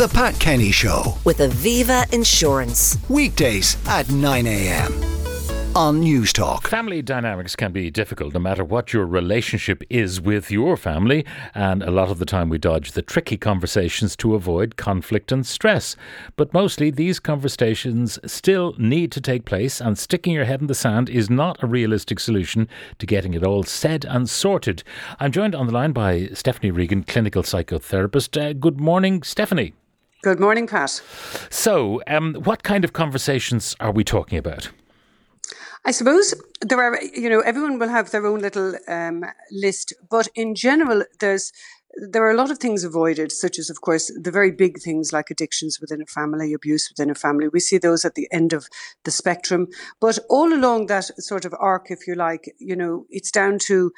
The Pat Kenny Show. With Aviva Insurance. Weekdays at 9 a.m. on Newstalk. Family dynamics can be difficult no matter what your relationship is with your family, and a lot of the time we dodge the tricky conversations to avoid conflict and stress. But mostly these conversations still need to take place, and sticking your head in the sand is not a realistic solution to getting it all said and sorted. I'm joined on the line by Stephanie Regan, clinical psychotherapist. Uh, good morning, Stephanie. Good morning, Pat. So, um, what kind of conversations are we talking about? I suppose there are, you know, everyone will have their own little um, list, but in general, there's there are a lot of things avoided, such as, of course, the very big things like addictions within a family, abuse within a family. We see those at the end of the spectrum. But all along that sort of arc, if you like, you know, it's down to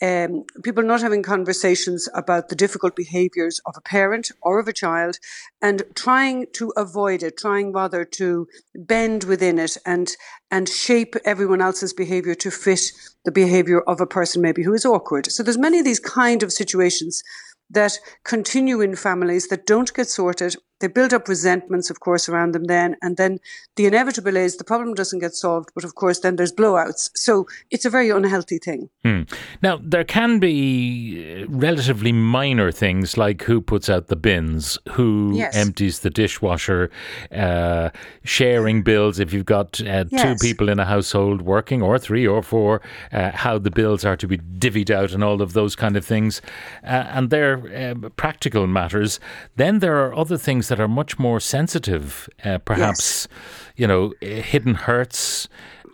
um, people not having conversations about the difficult behaviors of a parent or of a child and trying to avoid it, trying rather to bend within it and, and shape everyone else's behavior to fit the behavior of a person maybe who is awkward. So there's many of these kind of situations that continue in families that don't get sorted they build up resentments, of course, around them then. And then the inevitable is the problem doesn't get solved, but of course, then there's blowouts. So it's a very unhealthy thing. Hmm. Now, there can be uh, relatively minor things like who puts out the bins, who yes. empties the dishwasher, uh, sharing bills if you've got uh, yes. two people in a household working, or three or four, uh, how the bills are to be divvied out and all of those kind of things. Uh, and they're uh, practical matters. Then there are other things that are much more sensitive, uh, perhaps, yes. you know, hidden hurts,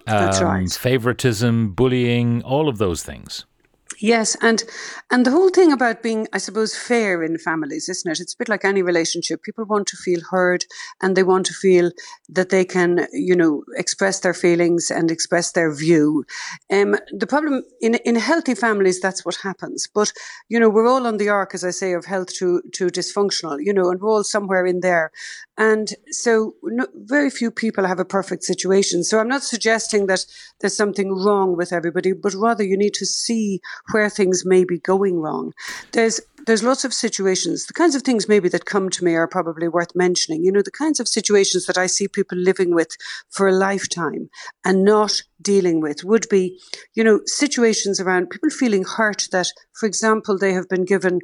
um, right. favoritism, bullying, all of those things. Yes, and and the whole thing about being, I suppose, fair in families, isn't it? It's a bit like any relationship. People want to feel heard, and they want to feel that they can, you know, express their feelings and express their view. Um, the problem in in healthy families, that's what happens. But you know, we're all on the arc, as I say, of health to to dysfunctional. You know, and we're all somewhere in there. And so, no, very few people have a perfect situation. So, I'm not suggesting that there's something wrong with everybody, but rather you need to see where things may be going wrong. There's there's lots of situations. The kinds of things maybe that come to me are probably worth mentioning. You know, the kinds of situations that I see people living with for a lifetime and not dealing with would be, you know, situations around people feeling hurt that, for example, they have been given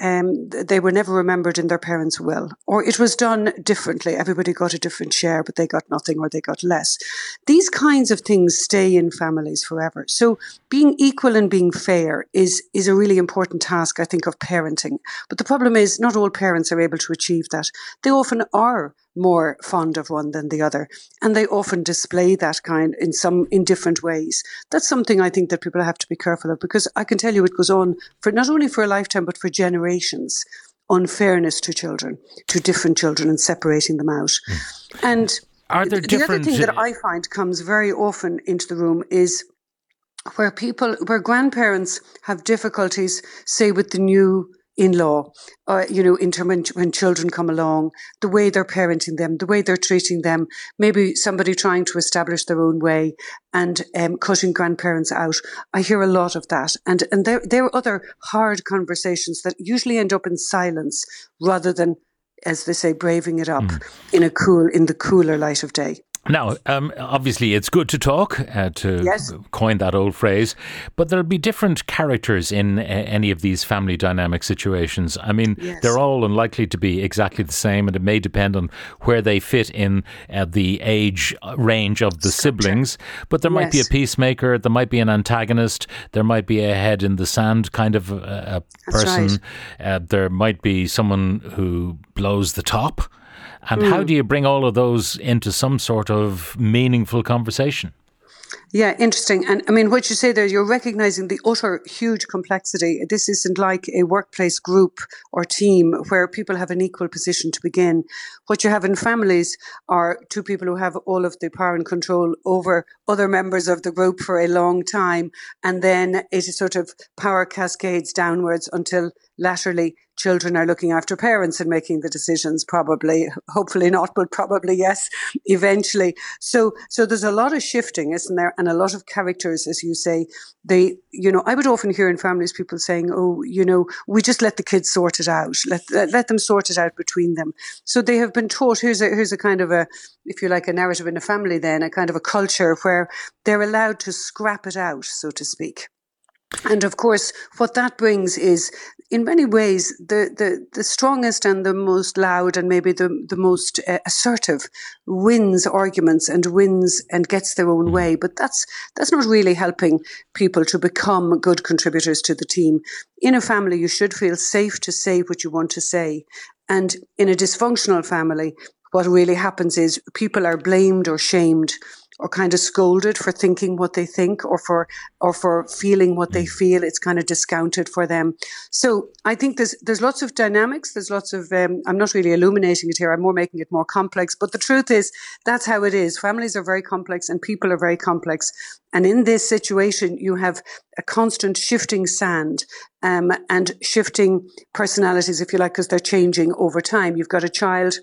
um, they were never remembered in their parents' will, or it was done differently. Everybody got a different share, but they got nothing or they got less. These kinds of things stay in families forever. So being equal and being fair is, is a really important task, I think, of parenting. But the problem is not all parents are able to achieve that. They often are more fond of one than the other. And they often display that kind in some, in different ways. That's something I think that people have to be careful of because I can tell you it goes on for not only for a lifetime, but for generations. Unfairness to children, to different children and separating them out. Mm. And are there the other thing that I find comes very often into the room is where people, where grandparents have difficulties, say, with the new in law, uh, you know, in terms when, when children come along, the way they're parenting them, the way they're treating them, maybe somebody trying to establish their own way and um, cutting grandparents out. I hear a lot of that. And, and there, there are other hard conversations that usually end up in silence rather than, as they say, braving it up mm. in a cool, in the cooler light of day. Now, um, obviously, it's good to talk, uh, to yes. coin that old phrase, but there'll be different characters in uh, any of these family dynamic situations. I mean, yes. they're all unlikely to be exactly the same, and it may depend on where they fit in uh, the age range of the siblings. But there yes. might be a peacemaker, there might be an antagonist, there might be a head in the sand kind of uh, person, right. Uh, there might be someone who blows the top. And mm. how do you bring all of those into some sort of meaningful conversation? Yeah, interesting. And I mean, what you say there, you're recognizing the utter huge complexity. This isn't like a workplace group or team where people have an equal position to begin. What you have in families are two people who have all of the power and control over other members of the group for a long time. And then it is sort of power cascades downwards until laterally children are looking after parents and making the decisions. Probably, hopefully not, but probably yes, eventually. So, so there's a lot of shifting, isn't there, and a lot of characters, as you say. They, you know, I would often hear in families people saying, "Oh, you know, we just let the kids sort it out. Let let, let them sort it out between them." So they have been taught. Here's a here's a kind of a, if you like, a narrative in a family. Then a kind of a culture where they're allowed to scrap it out, so to speak. And of course, what that brings is, in many ways, the, the, the strongest and the most loud and maybe the, the most uh, assertive wins arguments and wins and gets their own way. But that's, that's not really helping people to become good contributors to the team. In a family, you should feel safe to say what you want to say. And in a dysfunctional family, what really happens is people are blamed or shamed or kind of scolded for thinking what they think or for or for feeling what they mm. feel. It's kind of discounted for them. So I think there's there's lots of dynamics. There's lots of um, I'm not really illuminating it here. I'm more making it more complex. But the truth is that's how it is. Families are very complex and people are very complex. And in this situation, you have a constant shifting sand um, and shifting personalities, if you like, because they're changing over time. You've got a child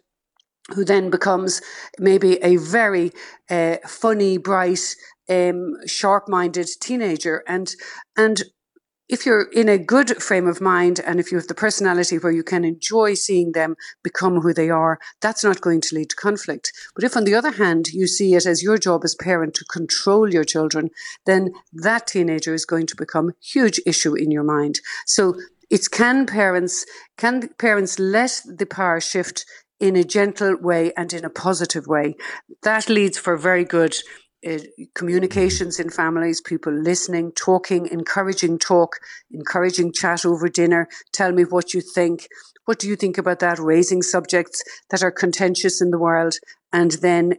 who then becomes maybe a very uh, funny, bright, um, sharp-minded teenager, and and if you're in a good frame of mind and if you have the personality where you can enjoy seeing them become who they are, that's not going to lead to conflict. But if, on the other hand, you see it as your job as parent to control your children, then that teenager is going to become a huge issue in your mind. So it's can parents can parents let the power shift in a gentle way and in a positive way. That leads for very good uh, communications in families, people listening, talking, encouraging talk, encouraging chat over dinner. Tell me what you think. What do you think about that? Raising subjects that are contentious in the world and then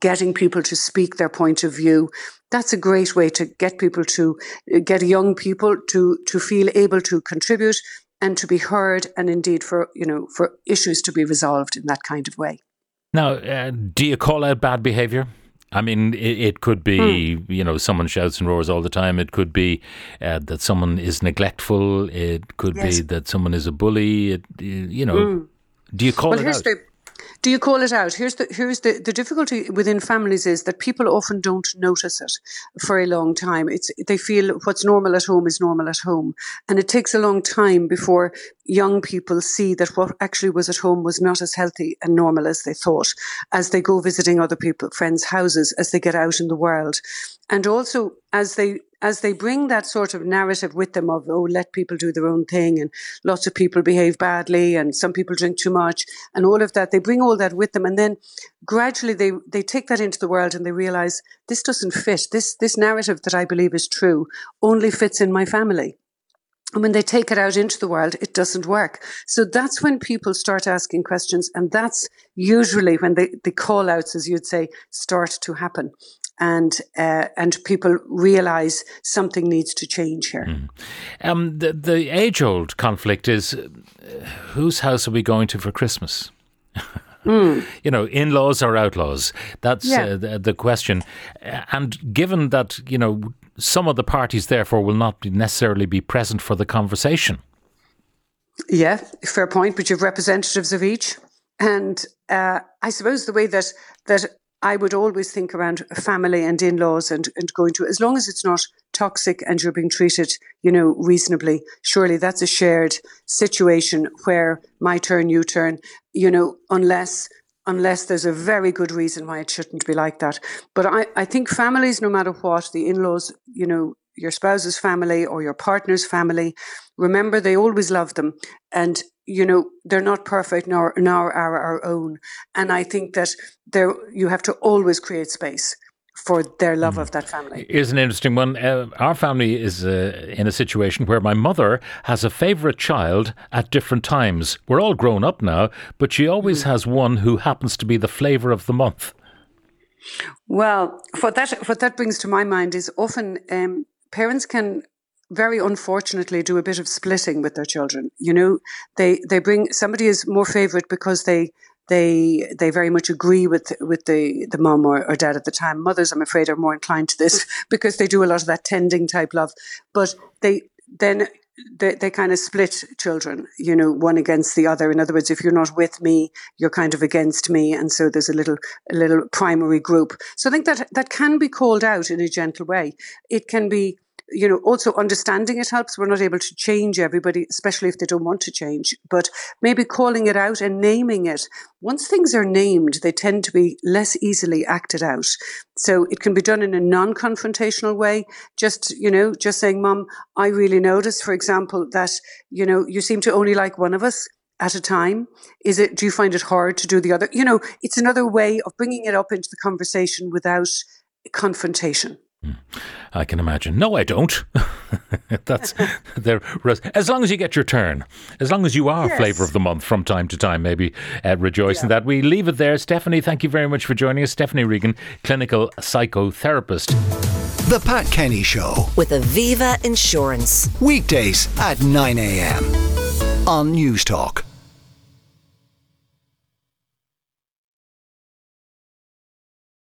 getting people to speak their point of view. That's a great way to get people to get young people to, to feel able to contribute and to be heard and indeed for you know for issues to be resolved in that kind of way now uh, do you call out bad behavior I mean, it, it could be, hmm. you know, someone shouts and roars all the time. It could be uh, that someone is neglectful. It could yes. be that someone is a bully. It, you know, mm. do you call well, it out? The, do you call it out? Here's the here's the, the difficulty within families is that people often don't notice it for a long time. It's they feel what's normal at home is normal at home. And it takes a long time before young people see that what actually was at home was not as healthy and normal as they thought as they go visiting other people, friends' houses, as they get out in the world. And also as they as they bring that sort of narrative with them of, oh, let people do their own thing and lots of people behave badly and some people drink too much and all of that, they bring all that with them. And then gradually they, they take that into the world and they realize this doesn't fit. This, this narrative that I believe is true only fits in my family. And when they take it out into the world, it doesn't work. So that's when people start asking questions. And that's usually when the, the call outs, as you'd say, start to happen and uh, and people realize something needs to change here. Mm. Um, the the age old conflict is uh, whose house are we going to for Christmas? mm. You know, in laws or outlaws. That's yeah. uh, the, the, question. And given that you know some of the parties therefore will not necessarily be present for the conversation. Yeah, fair point. But you have representatives of each, and uh, I suppose the way that that I would always think around family and in laws and, and going to, as long as it's not toxic and you're being treated, you know, reasonably, surely that's a shared situation where my turn, you turn, you know, unless unless there's a very good reason why it shouldn't be like that. But I, I think families, no matter what, the in laws, you know, your spouse's family or your partner's family, remember they always love them. And you know they're not perfect nor nor are our own and i think that there you have to always create space for their love mm. of that family. Here's an interesting one. Uh, our family is uh, in a situation where my mother has a favourite child at different times. We're all grown up now, but she always mm. has one who happens to be the flavour of the month. Well, what that what that brings to my mind is often um, parents can very unfortunately do a bit of splitting with their children. You know, they they bring somebody is more favorite because they they they very much agree with with the the mom or, or, dad at the time. Mothers, I'm afraid, are more inclined to this because they do a lot of that tending type love. But they then they, they kind of split children, you know, one against the other. In other words, if you're not with me, you're kind of against me. And so there's a little, a little primary group. So I think that that can be called out in a gentle way. It can be you know, also understanding it helps. We're not able to change everybody, especially if they don't want to change, but maybe calling it out and naming it. Once things are named, they tend to be less easily acted out. So it can be done in a non-confrontational way. Just, you know, just saying, mom, I really notice, for example, that, you know, you seem to only like one of us at a time? Is it, do you find it hard to do the other? You know, it's another way of bringing it up into the conversation without confrontation. I can imagine. No, I don't. That's there. As long as you get your turn, as long as you are yes. flavour of the month from time to time, maybe uh, rejoice yeah. in that. We leave it there. Stephanie, thank you very much for joining us. Stephanie Regan, clinical psychotherapist. The Pat Kenny Show with Aviva Insurance weekdays at nine a.m. on Newstalk.